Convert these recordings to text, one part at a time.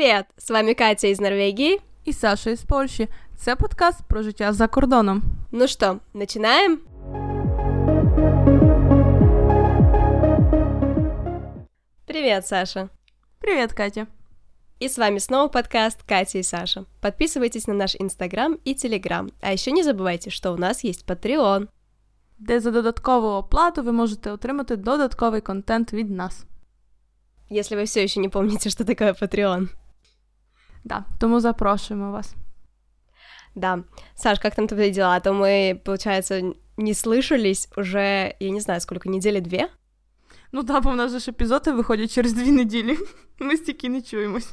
Привет! С вами Катя из Норвегии і Саша із Польщі. Це подкаст про життя за кордоном. Ну что, начинаем? Привет, Саша. Привет, Катя. И с вами снова подкаст Катя и Саша. Подписывайтесь на наш Инстаграм и Телеграм. А еще не забывайте, что у нас есть Patreon. Де за додаткову оплату ви можете отримати додатковий контент від нас. Если вы все еще не помните, что такое Patreon. Да, тому запрошуємо вас. Да. Саш, как там твои дела? А то мы, получается, не слышались уже, я не знаю, сколько, недели две? Ну да, бо в нас же ж епізоди виходять через дві неділі. Ми стільки не чуємось.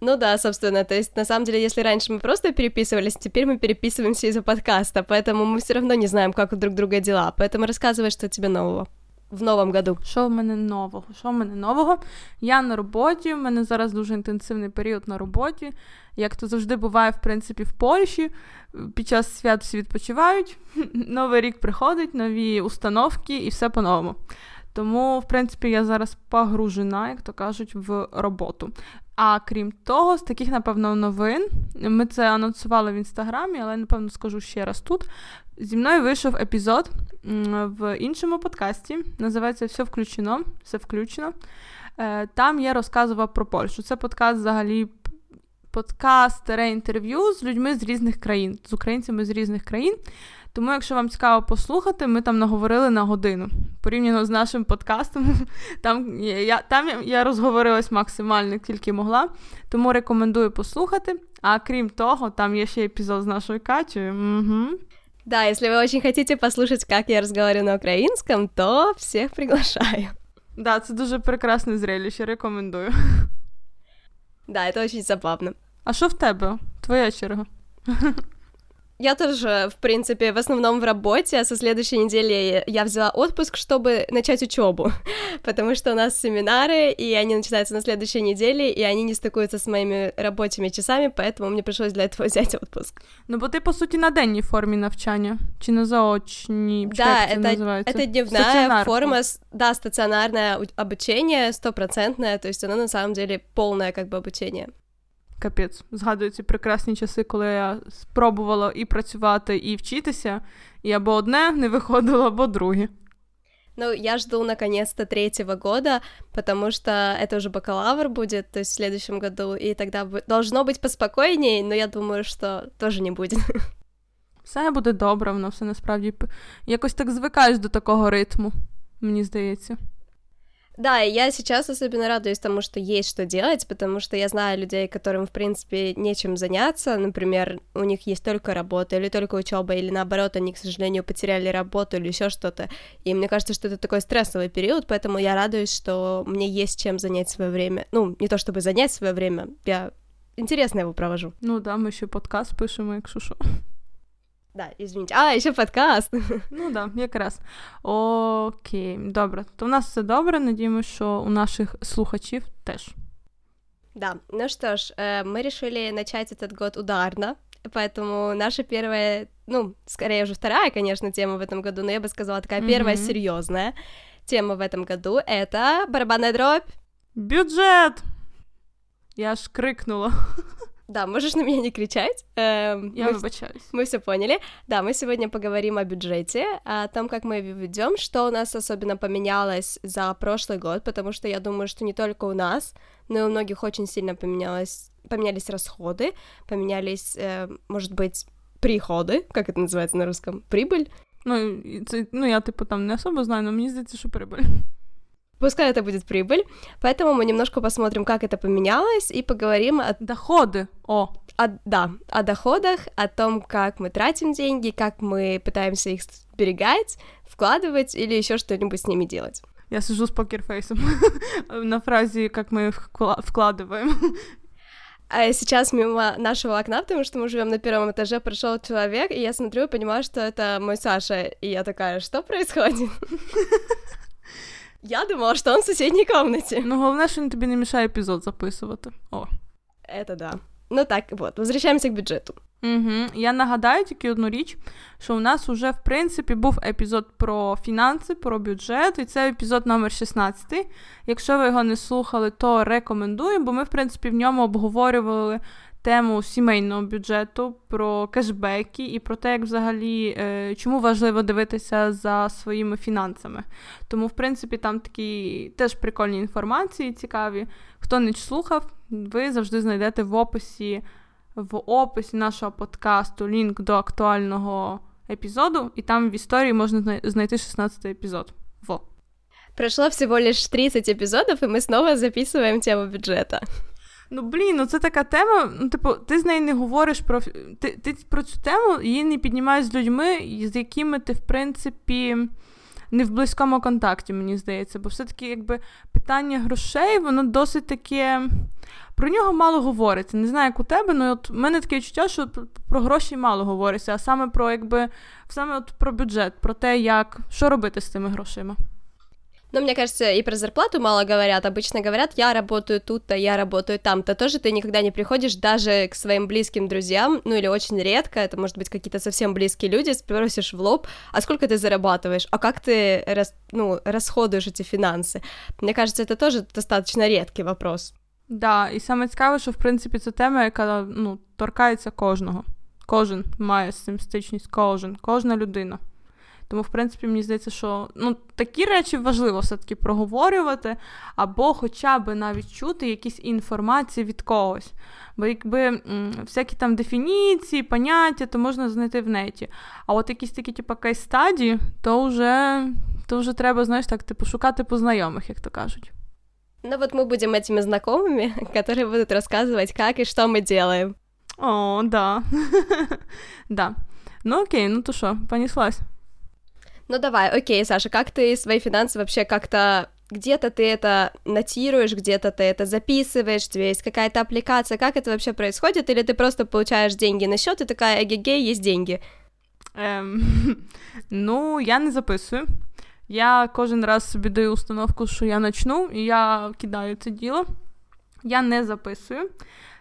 Ну да, собственно, то есть на самом деле, если раньше мы просто переписывались, теперь мы переписываемся из-за подкаста, поэтому мы все равно не знаем, как у друг друга дела. Поэтому рассказывай, что тебе нового В новому году. Що в мене нового? Що в мене нового? Я на роботі, в мене зараз дуже інтенсивний період на роботі. Як то завжди буває, в принципі, в Польщі. Під час свят всі відпочивають, новий рік приходить, нові установки і все по-новому. Тому, в принципі, я зараз погружена, як то кажуть, в роботу. А крім того, з таких, напевно, новин, ми це анонсували в інстаграмі, але, напевно, скажу ще раз тут. Зі мною вийшов епізод в іншому подкасті. Називається Все включено. Все включено. Е, там я розказував про Польщу. Це подкаст взагалі. Подкаст інтерв'ю з людьми з різних країн, з українцями з різних країн. Тому, якщо вам цікаво послухати, ми там наговорили на годину. Порівняно з нашим подкастом, там я там я розговорилась максимально, тільки могла. Тому рекомендую послухати. А крім того, там є ще епізод з нашою Катєю. Угу. Да, если вы очень хотите послушать, как я разговариваю на украинском, то всех приглашаю. Да, це дуже прекрасне зрелище, рекомендую. Да, это очень забавно. А що в тебе? Твоя черга? Я тоже, в принципе, в основном в работе, а со следующей недели я взяла отпуск, чтобы начать учебу, потому что у нас семинары, и они начинаются на следующей неделе, и они не стыкуются с моими рабочими часами, поэтому мне пришлось для этого взять отпуск. Ну, бо ти, по суті, на денній формі навчання, чи на заочній, да, это, называется? это дневная форма, да, стационарное обучение, стопроцентное, то есть оно на самом деле полное как бы обучение. Капець, згадую ці прекрасні часи, коли я спробувала і працювати, і вчитися, і або одне не виходило, або друге. Ну, я жду наконец-то третьего года, потому что это уже бакалавр будет, то есть в следующем году, и тогда должно быть поспокойнее, но я думаю, что тоже не будет. Все буде добре, воно все насправді якось так звикаєш до такого ритму, мені здається. Да, и я сейчас особенно радуюсь тому, что есть что делать, потому что я знаю людей, которым, в принципе, нечем заняться. Например, у них есть только работа или только учеба, или наоборот, они, к сожалению, потеряли работу или еще что-то. И мне кажется, что это такой стрессовый период, поэтому я радуюсь, что мне есть чем занять свое время. Ну, не то чтобы занять свое время, я интересно его провожу. Ну да, мы еще подкаст пишем, якщо що. Да, извините. А, ще подкаст. Ну да, якраз. Окей, добре. То у нас все добре. Надіємося, що у наших слухачів теж. Да, ну что ж, э, мы решили начать этот год ударно, поэтому наша первая, ну, скорее уже вторая, конечно, тема в этом году, но я бы сказала такая первая mm-hmm. серьезная тема в этом году — это барабанная дробь. Бюджет! Я аж крикнула. Да, можешь на меня не кричать. Эм, Я мы, выбачаюсь. Мы все поняли. Да, мы сегодня поговорим о бюджете, о том, как мы его ведем, что у нас особенно поменялось за прошлый год, потому что я думаю, что не только у нас, но и у многих очень сильно поменялось, поменялись расходы, поменялись, э, может быть, приходы, как это называется на русском, прибыль. Ну, ну я типу там не особо знаю, но мені здається, що прибыль. Пускай это будет прибыль. Поэтому мы немножко посмотрим, как это поменялось, и поговорим о... Доходы. О. О, да, о доходах, о том, как мы тратим деньги, как мы пытаемся их сберегать, вкладывать или еще что-нибудь с ними делать. Я сижу с покерфейсом на фразе, как мы их вкладываем. А сейчас мимо нашего окна, потому что мы живем на первом этаже, прошел человек, и я смотрю и понимаю, что это мой Саша. И я такая, что происходит? Я думала, что он в соседней комнате. Ну, головне, що він тобі не мішає епізод записувати. О. Это да. Ну так, вот, возвращаемся к бюджету. Угу. Я нагадаю тільки одну річ, що у нас вже, в принципі, був епізод про фінанси, про бюджет, і це епізод номер 16. Якщо ви його не слухали, то рекомендую, бо ми, в принципі, в ньому обговорювали тему сімейного бюджету, про кешбеки і про те, як взагалі е, чому важливо дивитися за своїми фінансами. Тому, в принципі, там такі теж прикольні інформації цікаві. Хто не слухав, ви завжди знайдете в описі в описі нашого подкасту лінк до актуального епізоду, і там в історії можна знайти 16 епізод. Во. Прошло всего лишь 30 епізодів, і ми знову записуємо тему бюджету. Ну, блін, ну це така тема. Ну, типу, ти з нею не говориш про ти, ти про цю тему її не піднімаєш з людьми, з якими ти, в принципі, не в близькому контакті, мені здається. Бо все-таки, якби питання грошей, воно досить таке. Про нього мало говориться. Не знаю, як у тебе, але от в мене таке відчуття, що про гроші мало говориться, а саме про якби саме от про бюджет, про те, як що робити з цими грошима. Ну, мне кажется, и про зарплату мало говорят. Обычно говорят, я работаю тут-то, я работаю там-то. Тоже ты никогда не приходишь даже к своим близким друзьям, ну или очень редко, это может быть какие-то совсем близкие люди, спросишь в лоб, а сколько ты зарабатываешь, а как ты рас, ну, расходуешь эти финансы. Мне кажется, это тоже достаточно редкий вопрос. Да, і саме цікаве, що в принципі це тема, яка ну, торкається кожного. Кожен має з цим стичність, кожен, кожна людина. Тому, в принципі, мені здається, що ну, такі речі важливо все-таки проговорювати, або хоча б навіть чути якісь інформації від когось. Бо якби м, всякі там дефініції, поняття, то можна знайти в неті. А от якісь такі, типу, кейс-стадії, то вже то вже треба, знаєш, так, типу, шукати по знайомих, як то кажуть. Ну вот мы будем этими знакомыми, которые будут рассказывать, как и что мы делаем. О, да. да. Ну окей, ну то что, понеслась. Ну давай, окей, Саша, как ты свои финансы вообще как-то где-то ты это нотируешь, где-то ты это записываешь, у тебя есть какая-то аппликация, как это вообще происходит, или ты просто получаешь деньги на счет и такая, эгегей, есть деньги? Ем, ну, я не записую. Я кожен раз собі даю установку, що я начну, і я кидаю це діло. Я не записую.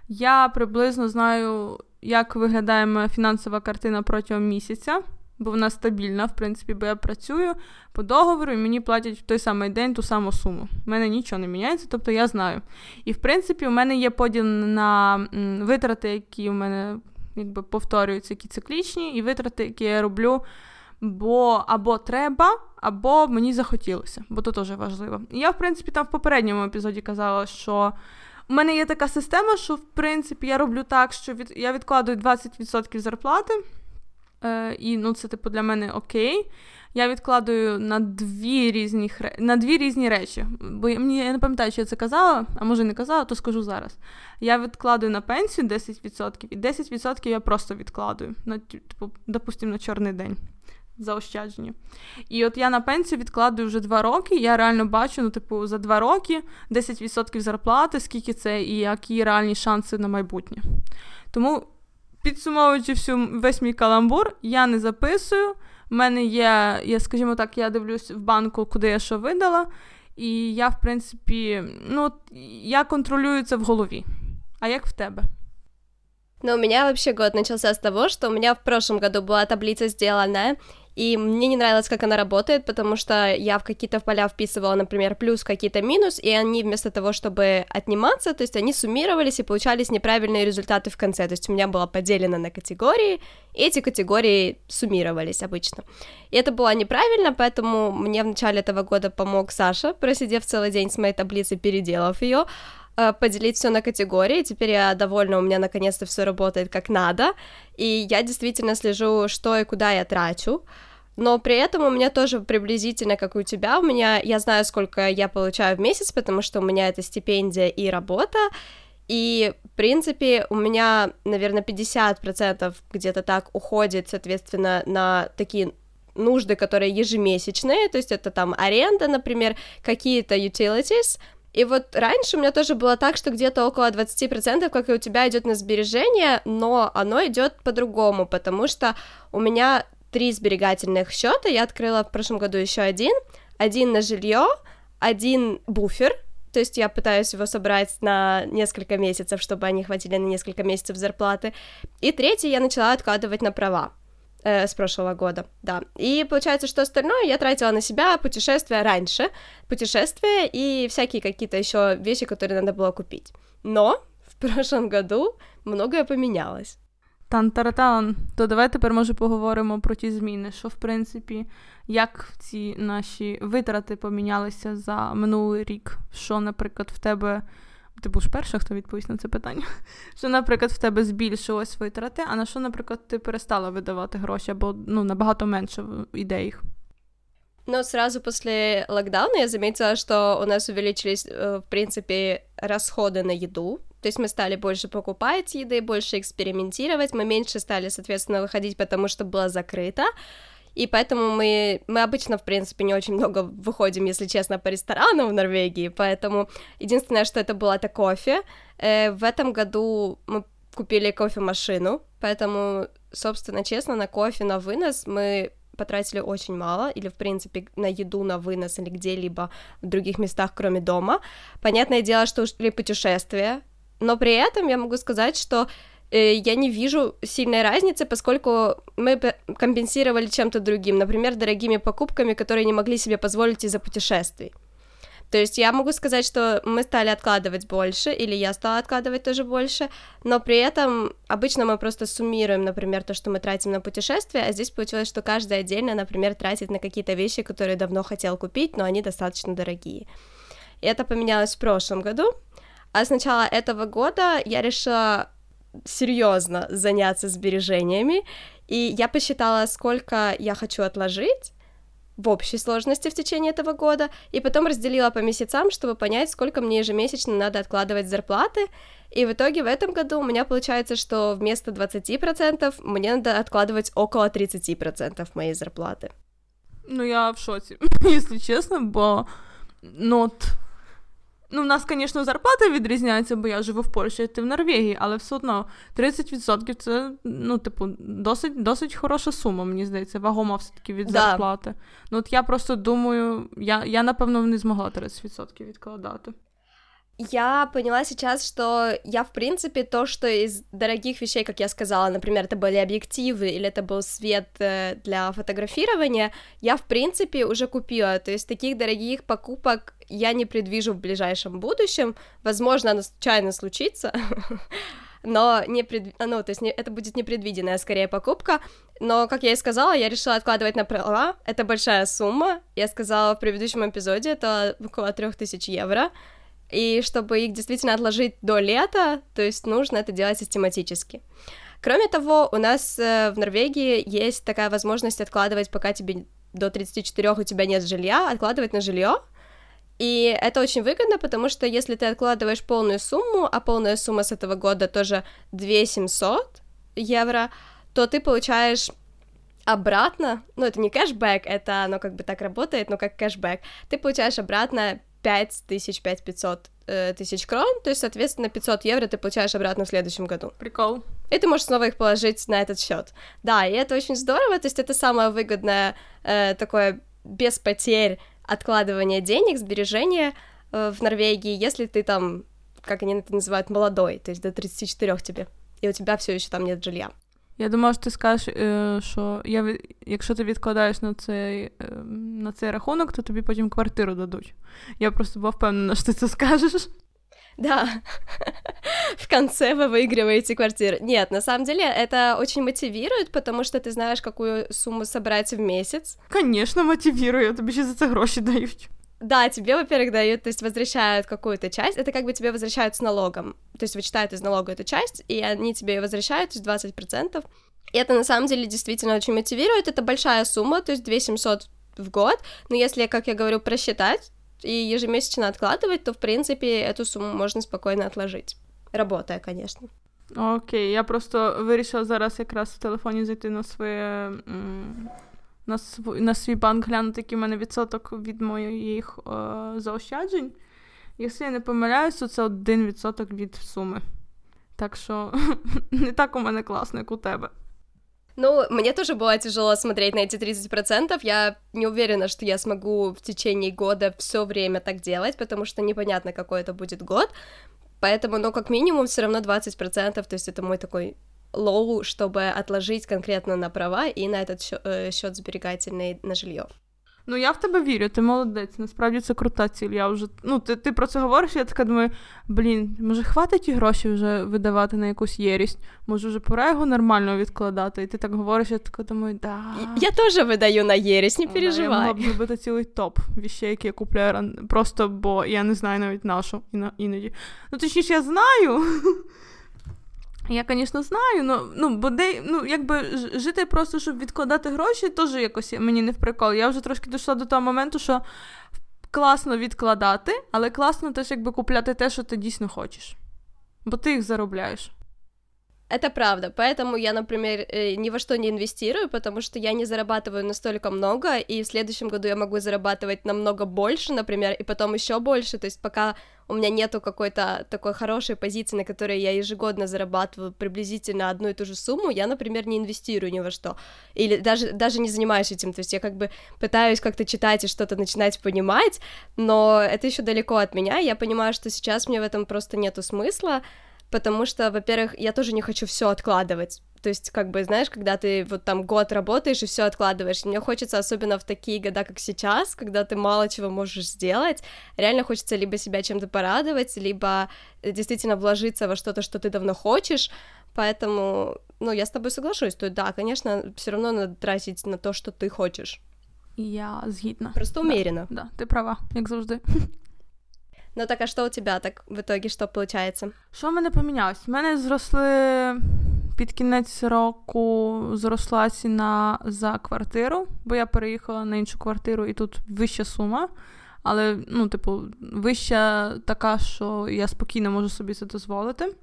Я приблизно знаю, як виглядає моя фінансова картина протягом місяця Бо вона стабільна, в принципі, бо я працюю по договору і мені платять в той самий день ту саму суму. У мене нічого не міняється, тобто я знаю. І в принципі, у мене є поділ на витрати, які у мене якби повторюються, які циклічні, і витрати, які я роблю. Бо або треба, або мені захотілося, бо то теж важливо. Я, в принципі, там в попередньому епізоді казала, що у мене є така система, що в принципі я роблю так, що від я відкладую 20% зарплати. Е, І ну, це, типу, для мене окей. Я відкладую на дві різні на дві різні речі. Бо мені я не пам'ятаю, чи я це казала, а може не казала, то скажу зараз. Я відкладую на пенсію 10%, і 10% я просто відкладую, на, типу, допустимо, на чорний день. Заощадження. І от я на пенсію відкладую вже два роки. Я реально бачу, ну, типу, за два роки 10% зарплати, скільки це і які реальні шанси на майбутнє. Тому підсумовуючи всю весь мій каламбур, я не записую. У мене є, я, скажімо так, я дивлюсь в банку, куди я що видала. І я, в принципі, ну, я контролюю це в голові. А як в тебе? Ну, у меня вообще год начался с того, что у меня в прошлом году была таблица сделанная, и мне не нравилось, как она работает, потому что я в какие-то поля вписывала, например, плюс, какие-то минус, и они вместо того, чтобы отниматься, то есть они суммировались и получались неправильные результаты в конце, то есть у меня было поделено на категории, и эти категории суммировались обычно. И это было неправильно, поэтому мне в начале этого года помог Саша, просидев целый день с моей таблицей, переделав ее, э, поделить все на категории. Теперь я довольна, у меня наконец-то все работает как надо, и я действительно слежу, что и куда я трачу но при этом у меня тоже приблизительно, как и у тебя, у меня, я знаю, сколько я получаю в месяц, потому что у меня это стипендия и работа, и, в принципе, у меня, наверное, 50% где-то так уходит, соответственно, на такие нужды, которые ежемесячные, то есть это там аренда, например, какие-то utilities, и вот раньше у меня тоже было так, что где-то около 20%, как и у тебя, идет на сбережения, но оно идет по-другому, потому что у меня три сберегательных счета. Я открыла в прошлом году еще один. Один на жилье, один буфер, то есть я пытаюсь его собрать на несколько месяцев, чтобы они хватили на несколько месяцев зарплаты. И третий я начала откладывать на права э, с прошлого года, да. И получается, что остальное я тратила на себя, путешествия раньше, путешествия и всякие какие-то еще вещи, которые надо было купить. Но в прошлом году многое поменялось. Тан-таратан, то давай тепер може поговоримо про ті зміни, що в принципі, як ці наші витрати помінялися за минулий рік, що, наприклад, в тебе. Ти будеш перша, хто відповість на це питання. Що, наприклад, в тебе збільшилось витрати, а на що, наприклад, ти перестала видавати гроші, або ну, набагато менше іде їх? Но сразу после локдауна я заметила, что у нас увеличились, в принципе, расходы на еду. То есть мы стали больше покупать еды, больше экспериментировать, мы меньше стали, соответственно, выходить, потому что было закрыто. И поэтому мы, мы обычно, в принципе, не очень много выходим, если честно, по ресторанам в Норвегии. Поэтому единственное, что это было, это кофе. Э, в этом году мы купили кофемашину, поэтому, собственно, честно, на кофе, на вынос мы потратили очень мало, или, в принципе, на еду, на вынос, или где-либо в других местах, кроме дома. Понятное дело, что ушли путешествия, но при этом я могу сказать, что э, я не вижу сильной разницы, поскольку мы компенсировали чем-то другим, например, дорогими покупками, которые не могли себе позволить из-за путешествий. То есть я могу сказать, что мы стали откладывать больше, или я стала откладывать тоже больше, но при этом обычно мы просто суммируем, например, то, что мы тратим на путешествия, а здесь получилось, что каждый отдельно, например, тратит на какие-то вещи, которые давно хотел купить, но они достаточно дорогие. И это поменялось в прошлом году, а с начала этого года я решила серьезно заняться сбережениями, и я посчитала, сколько я хочу отложить в общей сложности в течение этого года, и потом разделила по месяцам, чтобы понять, сколько мне ежемесячно надо откладывать зарплаты, и в итоге в этом году у меня получается, что вместо 20% мне надо откладывать около 30% моей зарплаты. Ну, я в шоці, если честно, бо ну, Ну, в нас, звісно, зарплата відрізняється, бо я живу в Польщі, ти в Норвегії, але все одно 30% це, ну, типу, досить досить хороша сума, мені здається, вагома все-таки від да. зарплати. Ну, от я просто думаю, я, я напевно, не змогла 30% відкладати. я поняла сейчас, что я, в принципе, то, что из дорогих вещей, как я сказала, например, это были объективы или это был свет э, для фотографирования, я, в принципе, уже купила. То есть таких дорогих покупок я не предвижу в ближайшем будущем. Возможно, оно случайно случится, но не пред... ну, то есть не... это будет непредвиденная скорее покупка, но, как я и сказала, я решила откладывать на права, это большая сумма, я сказала в предыдущем эпизоде, это около 3000 евро, и чтобы их действительно отложить до лета, то есть нужно это делать систематически. Кроме того, у нас э, в Норвегии есть такая возможность откладывать, пока тебе до 34 у тебя нет жилья, откладывать на жилье. И это очень выгодно, потому что если ты откладываешь полную сумму, а полная сумма с этого года тоже 2 700 евро, то ты получаешь обратно, ну это не кэшбэк, это оно как бы так работает, но как кэшбэк, ты получаешь обратно 5 тысяч, 5 500 э, тысяч крон, то есть, соответственно, 500 евро ты получаешь обратно в следующем году. Прикол. И ты можешь снова их положить на этот счет. Да, и это очень здорово, то есть это самое выгодное э, такое без потерь откладывание денег, сбережения э, в Норвегии, если ты там, как они это называют, молодой, то есть до 34 тебе, и у тебя все еще там нет жилья. Я думаю, що ти скажеш, що я, якщо ти відкладаєш на цей на цей рахунок, то тобі потім квартиру дадуть. Я просто була впевнена, що ти це скажеш. Да, в конце вы выигрываете квартиру. Нет, на самом деле это очень мотивирует, потому что ты знаешь, какую сумму собрать в месяц. Конечно, мотивирует, тобі ще за це гроші дають. Да, тебе, во-первых, дают, то есть возвращают какую-то часть, это как бы тебе возвращают с налогом, то есть вычитают из налога эту часть, и они тебе ее возвращают, то есть 20%, и это на самом деле действительно очень мотивирует, это большая сумма, то есть 2 700 в год, но если, как я говорю, просчитать и ежемесячно откладывать, то, в принципе, эту сумму можно спокойно отложить, работая, конечно. Окей, я просто вирішила зараз якраз в телефоні зайти на своє на свій, на свій банк глянути, який в мене відсоток від моїх е, заощаджень. Якщо я не помиляюсь, то це 1% від суми. Так що не так у мене класно, як у тебе. Ну, мне тоже было тяжело смотреть на эти 30%. Я не уверена, что я смогу в течение года все время так делать, потому что непонятно, какой это будет год. Поэтому, ну, как минимум, все равно 20%, то есть это мой такой лоу, чтобы отложить конкретно на права и на этот счет э, сберегательный на жилье. Ну, я в тебе вірю, ти молодець. Насправді це крута ціль. Я вже ну, ти ти про це говориш, я така думаю, блін, може, хватить ті гроші вже видавати на якусь єрість? Може, вже пора його нормально відкладати. І ти так говориш, я така думаю, да. Я теж видаю на єрість, не переживай. Я могла б зробити цілий топ віщей, які я купляю просто, бо я не знаю навіть на що іноді. Ну, точніше, я знаю. Я, звісно, знаю, но, ну, бо де, ну, якби жити просто, щоб відкладати гроші, теж якось мені не в прикол. Я вже трошки дійшла до того моменту, що класно відкладати, але класно теж якби купляти те, що ти дійсно хочеш. Бо ти їх заробляєш. Это правда, поэтому я, например, э, ни во что не инвестирую, потому что я не зарабатываю настолько много, и в следующем году я могу зарабатывать намного больше, например, и потом еще больше, то есть пока у меня нету какой-то такой хорошей позиции, на которой я ежегодно зарабатываю приблизительно одну и ту же сумму, я, например, не инвестирую ни во что, или даже, даже не занимаюсь этим, то есть я как бы пытаюсь как-то читать и что-то начинать понимать, но это еще далеко от меня, я понимаю, что сейчас мне в этом просто нету смысла, потому что, во-первых, я тоже не хочу все откладывать. То есть, как бы, знаешь, когда ты вот там год работаешь и все откладываешь, мне хочется, особенно в такие года, как сейчас, когда ты мало чего можешь сделать, реально хочется либо себя чем-то порадовать, либо действительно вложиться во что-то, что ты давно хочешь, поэтому, ну, я с тобой соглашусь, то да, конечно, все равно надо тратить на то, что ты хочешь. Я згідна. Просто умеренно. Да, да, ти права, як завжди. Ну так, а що у тебе так в итоге, що виходить? Що в мене помінялось? У мене зросли під кінець року зросла ціна за квартиру, бо я переїхала на іншу квартиру, і тут вища сума. Але, ну, типу, вища така, що я спокійно можу собі це дозволити.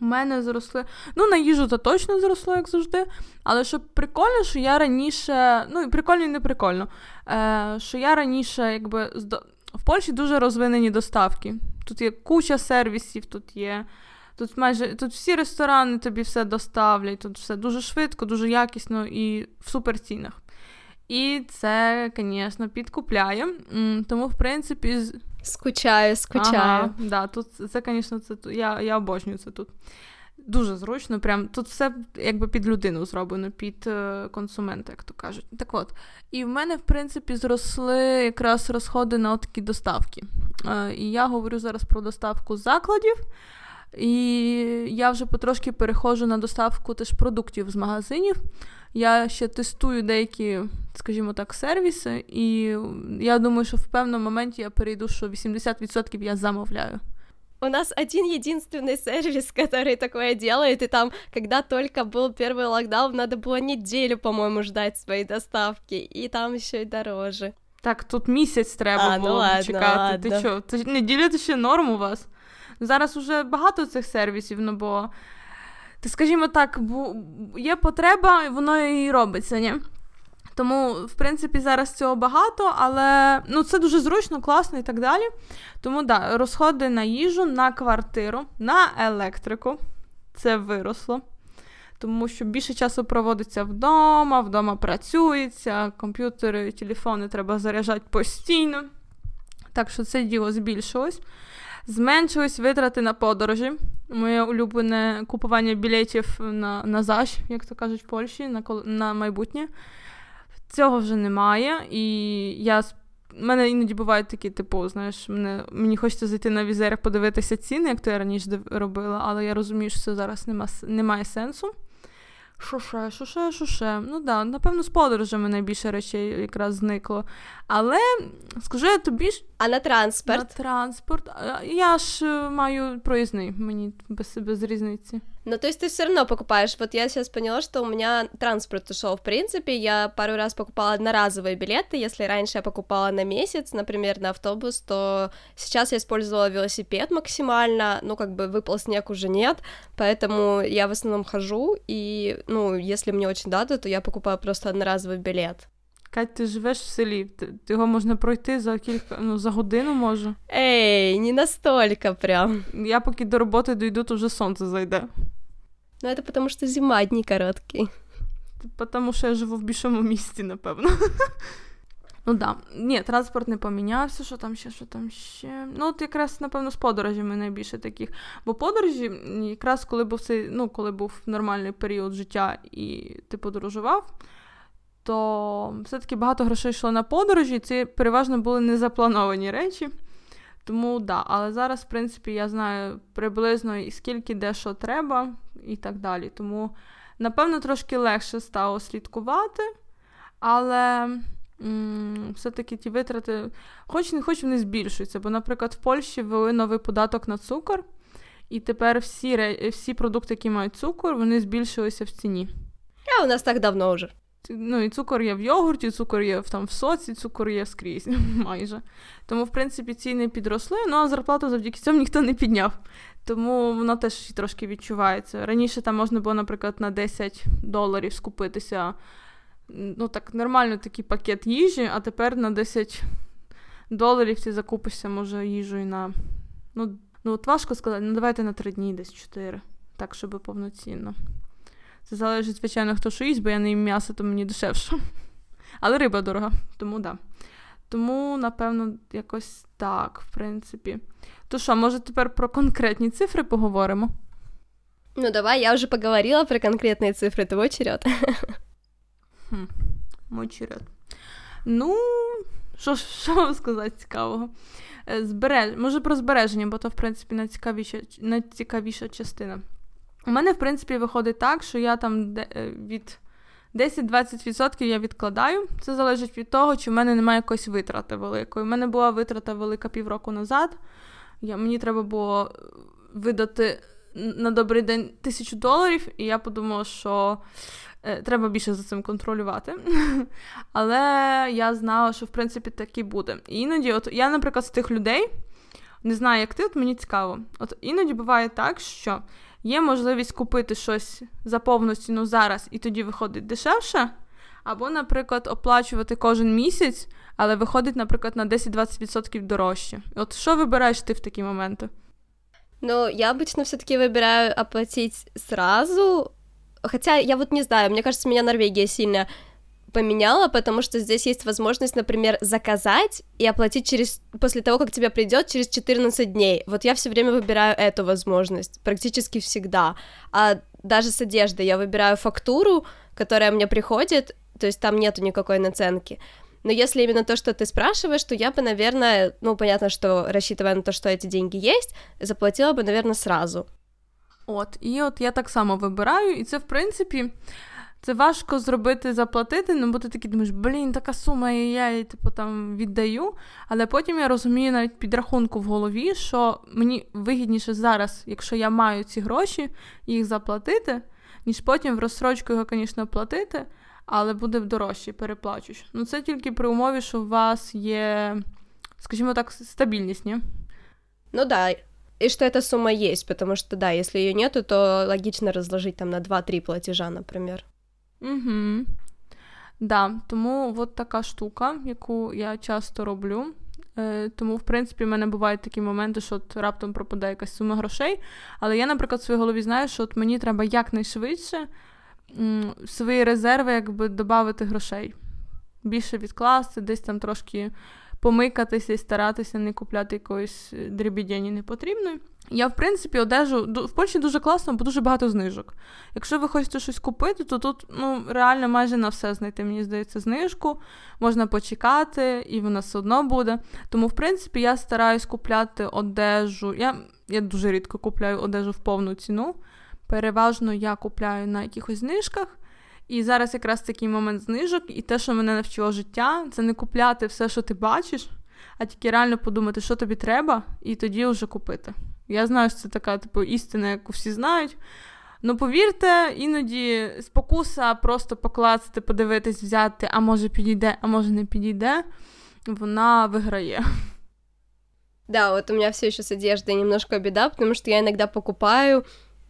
У мене зросли. Ну, на їжу то точно зросло, як завжди. Але що прикольно, що я раніше. Ну, і прикольно і не прикольно. Е, Що я раніше, якби, в Польщі дуже розвинені доставки. Тут є куча сервісів, тут є. Тут майже тут всі ресторани тобі все доставлять, тут все дуже швидко, дуже якісно і в суперцінах. І це, звісно, підкупляє. Тому, в принципі, скучаю, скучаю. Ага, да, тут це, звісно, це я я обожнюю це тут. Дуже зручно, прям тут все якби під людину зроблено, під е, консумента, як то кажуть. Так от. І в мене, в принципі, зросли якраз розходи на такі доставки. Е, і я говорю зараз про доставку закладів. І я вже потрошки переходжу на доставку теж продуктів з магазинів. Я ще тестую деякі, скажімо так, сервіси, і я думаю, що в певному моменті я перейду, що 80% я замовляю. У нас один единственный сервис, который такое делает, и там, когда только был первый локдаун, надо было неделю, по-моему, ждать своей доставки, и там еще и дороже. Так, тут місяць треба а, було ну ладно, чекати. Ладно. Ти що? Ти неділя це ще норм у вас? Зараз уже багато цих сервісів, ну бо, ти скажімо так, є потреба, воно і робиться, ні? Тому, в принципі, зараз цього багато, але ну, це дуже зручно, класно і так далі. Тому да, розходи на їжу, на квартиру, на електрику. Це виросло. Тому що більше часу проводиться вдома, вдома працюється, комп'ютери, телефони треба заряджати постійно. Так що це діло збільшилось. Зменшились витрати на подорожі. Моє улюблене купування білетів на на ЗАЖ, як то кажуть в Польщі, на на майбутнє. Цього вже немає. І я у мене іноді бувають такі, типу, знаєш, мене, мені хочеться зайти на візерах, подивитися ціни, як то я раніше робила, але я розумію, що це зараз нема, немає сенсу. Що ще, що ще, що ще? Ну да, напевно, з подорожами найбільше речей якраз зникло. Але скажу я тобі ж. А на транспорт? На транспорт. Я ж е, маю проїзний, мені без, без різниці. Ну, то есть ты все равно покупаешь. Вот я сейчас поняла, что у меня транспорт ушел. В принципе, я пару раз покупала одноразовые билеты. Если раньше я покупала на месяц, например, на автобус, то сейчас я использовала велосипед максимально. Ну, как бы выпал снег уже нет, поэтому я в основном хожу. И, ну, если мне очень надо, то я покупаю просто одноразовый билет. Кать, ти живеш в селі, його можна пройти за кілька, ну, за годину може. Ей, не настолько прям. Я поки до роботи дойду, то вже сонце зайде. Ну, это потому что зима, дни короткие. тому що я живу в більшому місті, напевно. Ну да. Ні, транспорт не помінявся, що там ще, що там ще. Ну, от якраз, напевно, з подорожами найбільше таких. Бо подорожі, якраз коли був цей, ну, коли був нормальний період життя і ти подорожував, то все-таки багато грошей йшло на подорожі, і це переважно були незаплановані речі. Тому да, але зараз, в принципі, я знаю приблизно скільки де що треба і так далі. Тому, напевно, трошки легше стало слідкувати, але м- все-таки ті витрати, хоч не хоч вони збільшуються. Бо, наприклад, в Польщі ввели новий податок на цукор, і тепер всі всі продукти, які мають цукор, вони збільшилися в ціні. А у нас так давно вже. Ну, і цукор є в йогурті, цукор є там в соці, цукор є скрізь майже. Тому, в принципі, ціни підросли, ну а зарплату завдяки цьому ніхто не підняв. Тому воно теж трошки відчувається. Раніше там можна було, наприклад, на 10 доларів скупитися ну так, нормально такий пакет їжі, а тепер на 10 доларів ти закупишся, може, їжею на. Ну, ну от важко сказати, ну давайте на 3 дні, десь 4, так, щоб повноцінно. Це залежить, звичайно, хто що їсть, бо я не їм м'ясо, то мені дешевше. Але риба дорога, тому да. Тому, напевно, якось так, в принципі. То що, може, тепер про конкретні цифри поговоримо? Ну, давай, я вже поговорила про конкретні цифри, твой черед. Хм, Мой черед. Ну, що що вам сказати цікавого? Е, збереж... Може, про збереження, бо то, в принципі, найцікавіша, найцікавіша частина. У мене, в принципі, виходить так, що я там е, від 10-20% я відкладаю. Це залежить від того, чи в мене немає якоїсь витрати великої. У мене була витрата велика півроку назад. Я, Мені треба було видати на добрий день тисячу доларів, і я подумала, що е, треба більше за цим контролювати. Але я знала, що в принципі так і буде. І іноді, от я, наприклад, з тих людей, не знаю, як ти, от мені цікаво. От іноді буває так, що є можливість купити щось за повну ціну зараз, і тоді виходить дешевше. Або, наприклад, оплачувати кожен місяць, але виходить, наприклад, на 10-20% дорожче. От що вибираєш ти в такі моменти? Ну, я обычно все-таки выбираю оплатить сразу. Хотя я вот не знаю, мне кажется, меня Норвегия сильно поменяла, потому что здесь есть возможность, например, заказать и оплатить через после того, как тебе придет через 14 дней. Вот я все время выбираю эту возможность, практически всегда. А даже с одеждой я выбираю фактуру, которая мне приходит, то есть там нету никакой наценки. Но если именно то, что ты спрашиваешь, то я бы, наверное, ну, понятно, что рассчитывая на то, что эти деньги есть, заплатила бы, наверное, сразу. От, і от я так само вибираю, і це, в принципі, це важко зробити, заплатити, ну бо ти такий думаєш, блін, така сума, і я її типу, там віддаю. Але потім я розумію навіть підрахунку в голові, що мені вигідніше зараз, якщо я маю ці гроші, їх заплатити, ніж потім в розсрочку його, звісно, платити, але буде дорожче, переплачуєш. Ну це тільки при умові, що у вас є, скажімо так, стабільність, ні? Ну да, и что эта сумма есть, потому что, да, если ее нету, то логично разложить там на 2-3 платежа, например. Угу. Да, тому от така штука, яку я часто роблю. Е, Тому, в принципі, в мене бувають такі моменти, що от раптом пропадає якась сума грошей. Але я, наприклад, в своїй голові знаю, що от мені треба якнайшвидше м, свої резерви якби додати грошей. Більше відкласти, десь там трошки помикатися і старатися не купляти якоїсь дрібідені непотрібної. Я, в принципі, одежу в Польщі дуже класно, бо дуже багато знижок. Якщо ви хочете щось купити, то тут ну, реально майже на все знайти, мені здається, знижку. Можна почекати, і вона все одно буде. Тому, в принципі, я стараюсь купляти одежу. Я я дуже рідко купляю одежу в повну ціну. Переважно я купляю на якихось знижках. І зараз якраз такий момент знижок, і те, що мене навчило життя, це не купляти все, що ти бачиш, а тільки реально подумати, що тобі треба, і тоді вже купити. Я знаю, що це така типу, істина, яку всі знають. Ну, повірте, іноді спокуса просто покласти, подивитись, взяти, а може підійде, а може не підійде, вона виграє. Да, вот у меня все еще с одеждой немножко беда, потому что я иногда покупаю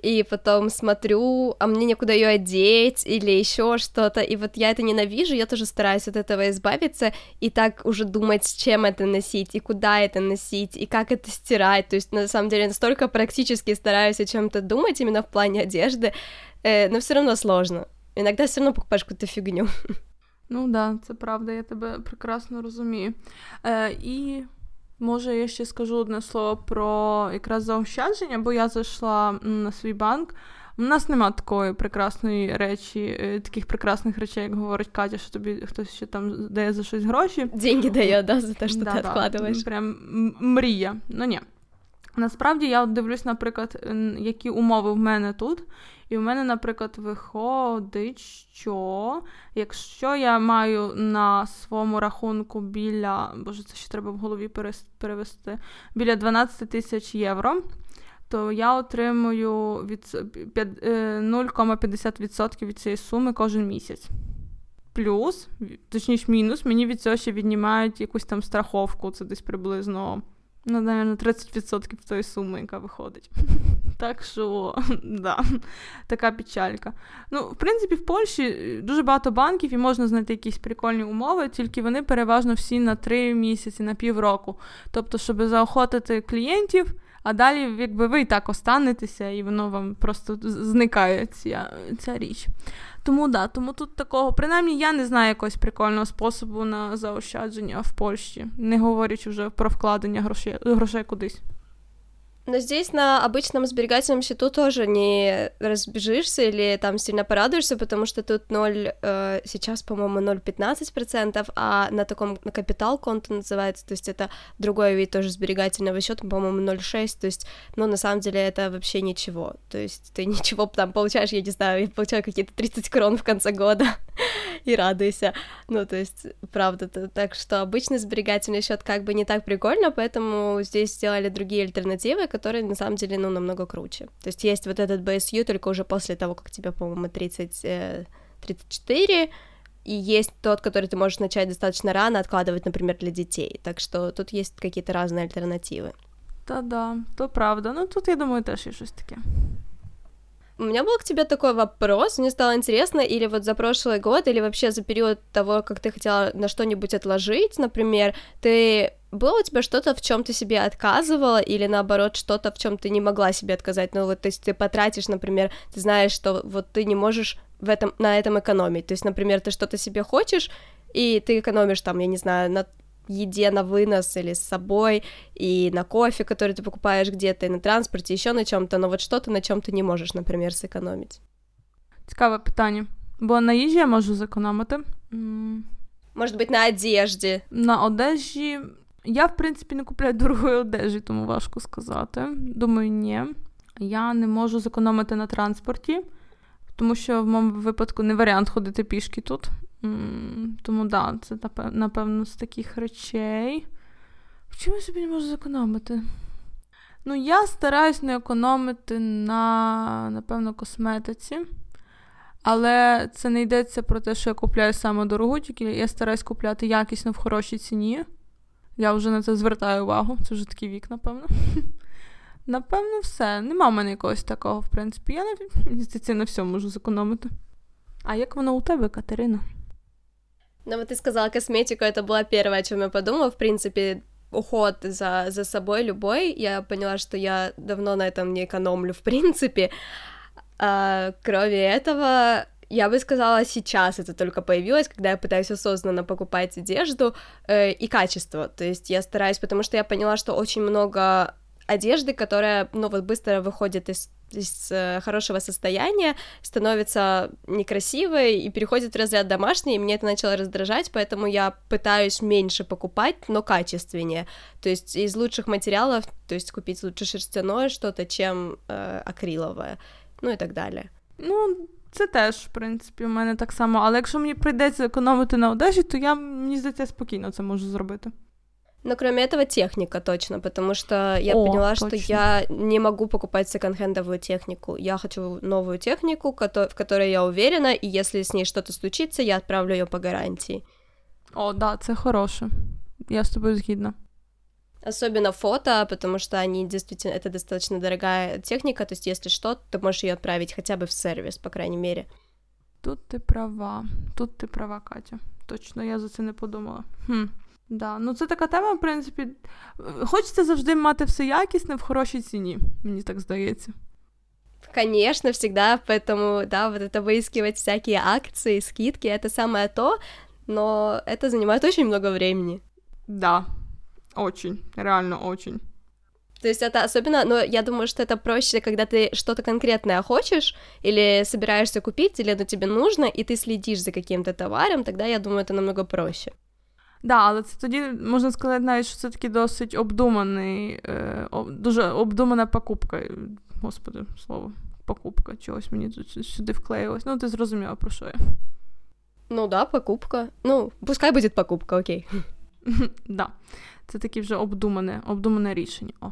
и потом смотрю, а мне некуда ее одеть или еще что-то, и вот я это ненавижу, я тоже стараюсь от этого избавиться и так уже думать, с чем это носить, и куда это носить, и как это стирать, то есть на самом деле настолько практически стараюсь о чем-то думать именно в плане одежды, э, но все равно сложно. иногда все равно покупаешь какую-то фигню. Ну да, це правда, я тебе прекрасно розумію. Е, І може я ще скажу одне слово про якраз заощадження, бо я зайшла на свій банк. У нас нема такої прекрасної речі, е, таких прекрасних речей, як говорить Катя, що тобі хтось ще там дає за щось гроші. Деньги дає, да, за те, що да, ти відкладаєш. Прям мрія. Ну ні. Насправді я от дивлюсь, наприклад, які умови в мене тут. І в мене, наприклад, виходить, що якщо я маю на своєму рахунку біля, боже, це ще треба в голові перевести, біля 12 тисяч євро, то я отримую від 0,50% е, від цієї суми кожен місяць. Плюс, точніше, мінус, мені від цього ще віднімають якусь там страховку, це десь приблизно. Ну, наверное, 30% тої суми, яка виходить. Так що, да, така печалька. Ну, в принципі, в Польщі е, дуже багато банків і можна знайти якісь прикольні умови, тільки вони переважно всі на 3 місяці, на півроку. Тобто, щоб заохотити клієнтів, а далі, якби ви і так останетеся, і воно вам просто зникає ця, ця річ. Тому да, тому тут такого, принаймні, я не знаю якогось прикольного способу на заощадження в Польщі, не говорячи вже про вкладення грошей, грошей кудись. Но здесь на обычном сберегательном счету тоже не разбежишься или там сильно порадуешься, потому что тут 0, э, сейчас, по-моему, 0,15%, а на таком на капитал конто называется, то есть это другой вид тоже сберегательного счета, по-моему, 0,6, то есть, ну, на самом деле это вообще ничего, то есть ты ничего там получаешь, я не знаю, я получаю какие-то 30 крон в конце года и радуйся, ну, то есть, правда, так что обычный сберегательный счет как бы не так прикольно, поэтому здесь сделали другие альтернативы, которые на самом деле, ну, намного круче. То есть есть вот этот BSU только уже после того, как тебе, по-моему, 30, 34, э, и есть тот, который ты можешь начать достаточно рано откладывать, например, для детей. Так что тут есть какие-то разные альтернативы. Та-да, то правда. Ну, тут, я думаю, теж щось таке. У меня был к тебе такой вопрос, мне стало интересно, или вот за прошлый год, или вообще за период того, как ты хотела на что-нибудь отложить, например, ты было у тебя что-то, в чем ты себе отказывала, или наоборот, что-то, в чем ты не могла себе отказать? Ну, вот, то есть ты потратишь, например, ты знаешь, что вот ты не можешь в этом, на этом экономить. То есть, например, ты что-то себе хочешь, и ты экономишь там, я не знаю, на еде на вынос или с собой, и на кофе, который ты покупаешь где-то, и на транспорте, еще на чем-то, но вот что-то, на чем ты не можешь, например, сэкономить. Цікаве питання. Бо на їжі я можу зекономити. Може бути, на одежді. На одежі. Я, в принципі, не купляю дорогої одежі, тому важко сказати. Думаю, ні. Я не можу зекономити на транспорті, тому що в моєму випадку не варіант ходити пішки тут. Тому да, це напевно з таких речей. Чому я собі не можу зекономити? Ну, я стараюсь не економити на, напевно, косметиці. Але це не йдеться про те, що я купляю саме дорогу, тільки я стараюсь купляти якісно в хорошій ціні. Я вже на це звертаю увагу. Це вже такий вік, напевно. Напевно, все. Нема в мене якогось такого, в принципі. Я навіть на всьому можу зекономити. А як воно у тебе, Катерина? Ну вот ты сказала косметику, это была первое, о чем я подумала. В принципе, уход за, за собой любой. Я поняла, что я давно на этом не экономлю, в принципе. А, кроме этого, я бы сказала, сейчас это только появилось, когда я пытаюсь осознанно покупать одежду э, и качество. То есть я стараюсь, потому что я поняла, что очень много одежды, которая, ну, вот быстро выходит из из э, хорошего состояния, становится некрасивой и переходит в разряд домашний, и мне это начало раздражать, поэтому я пытаюсь меньше покупать, но качественнее. То есть из лучших материалов, то есть купить лучше шерстяное что-то, чем э, акриловое, ну и так далі. Ну, це теж, в принципі, у мене так само. Але якщо мені прийдеться економити на одежі, то я мені здається спокійно це можу зробити. Но кроме этого техника точно, потому что я О, поняла, точно. что я не могу покупать секонд-хендовую технику. Я хочу новую технику, в которой я уверена, и если с ней что-то случится, я отправлю ее по гарантии. О, да, це хороше. Я с тобой згідна. Особенно фото, потому что они действительно, это достаточно дорогая техника, то есть если что, ты можешь ее отправить хотя бы в сервис, по крайней мере. Тут ти права, тут ти права, Катя. Точно, я за це не подумала. Хм. Да, ну це така тема, в принципі. Хочеться завжди мати все якісне в хорошій ціні, мені так здається. Конечно, всегда, поэтому, да, вот это выискивать всякие акции, скидки, это самое то, но это занимает очень много времени. Да, очень, реально очень. То есть это особенно, но я думаю, что это проще, когда ты что-то конкретное хочешь или собираешься купить, или оно тебе нужно, и ты следишь за каким-то товаром, тогда я думаю, это намного проще. Да, але це тоді можна сказати навіть, що це такий досить обдуманий, е, дуже обдумана покупка. Господи, слово, покупка чогось мені тут сюди вклеїлось. Ну, ти зрозуміла, про що я. Ну да, покупка. Ну, пускай буде покупка, окей. Да. Це таке вже обдумане, обдумане рішення. О.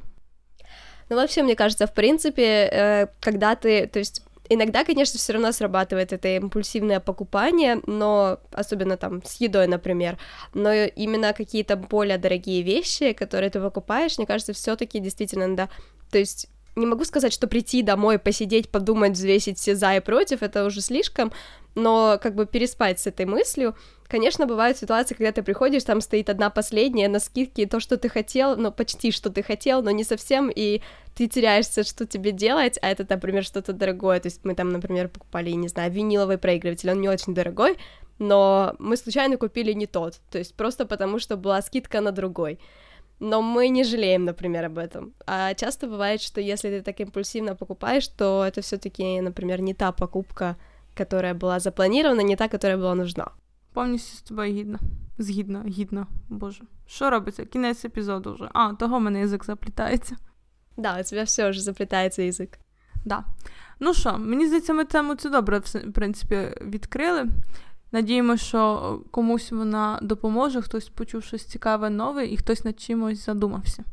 Ну, вообще, мне кажется, в принципе, э, когда ты, то есть Иногда, конечно, все равно срабатывает это импульсивное покупание, но особенно там с едой, например. Но именно какие-то более дорогие вещи, которые ты покупаешь, мне кажется, все-таки действительно, да. То есть не могу сказать, что прийти домой, посидеть, подумать, взвесить все за и против, это уже слишком, но как бы переспать с этой мыслью. Конечно, бывают ситуации, когда ты приходишь, там стоит одна последняя на скидке, то, что ты хотел, но почти что ты хотел, но не совсем, и ты теряешься, что тебе делать, а это, например, что-то дорогое. То есть мы там, например, покупали, не знаю, виниловый проигрыватель, он не очень дорогой, но мы случайно купили не тот, то есть просто потому, что была скидка на другой. Но мы не жалеем, например, об этом. А часто бывает, что если ты так импульсивно покупаешь, то это все-таки, например, не та покупка, которая была запланирована, не та, которая была нужна. Повністю з тобою гідно. Згідно, гідно, боже. Що робиться? Кінець епізоду вже. А, того в мене язик заплітається. Да, у тебе все вже заплітається язик. Да. Ну що, мені здається, ми тему цю добре, в принципі, відкрили. Надіємося, що комусь вона допоможе, хтось почув щось цікаве нове і хтось над чимось задумався.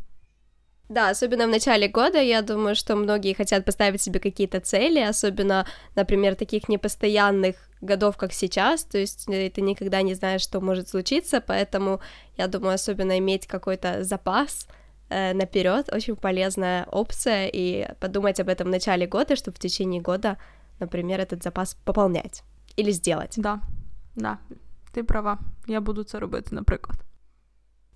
Да, особенно в начале года, я думаю, что многие хотят поставить себе какие-то цели, особенно, например, таких непостоянных годов, как сейчас, то есть э, ты никогда не знаешь, что может случиться, поэтому я думаю, особенно иметь какой-то запас э, наперед очень полезная опция, и подумать об этом в начале года, чтобы в течение года, например, этот запас пополнять или сделать. Да, да, ты права, я буду це робити, наприклад.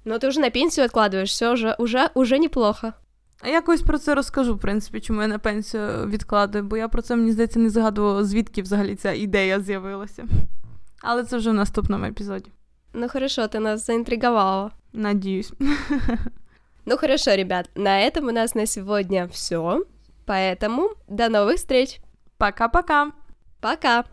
Ну, ти вже на пенсію відкладуєш, все вже, уже, уже неплохо. А я якось про це розкажу, в принципі, чому я на пенсію відкладую, бо я про це, мені здається, не згадувала, звідки взагалі ця ідея з'явилася. Але це вже в наступному епізоді. Ну хорошо, ти нас заинтриговала. Надіюсь. Ну хорошо, ребят, на этом у нас на сегодня все. Поэтому до новых встреч. Пока-пока. Пока.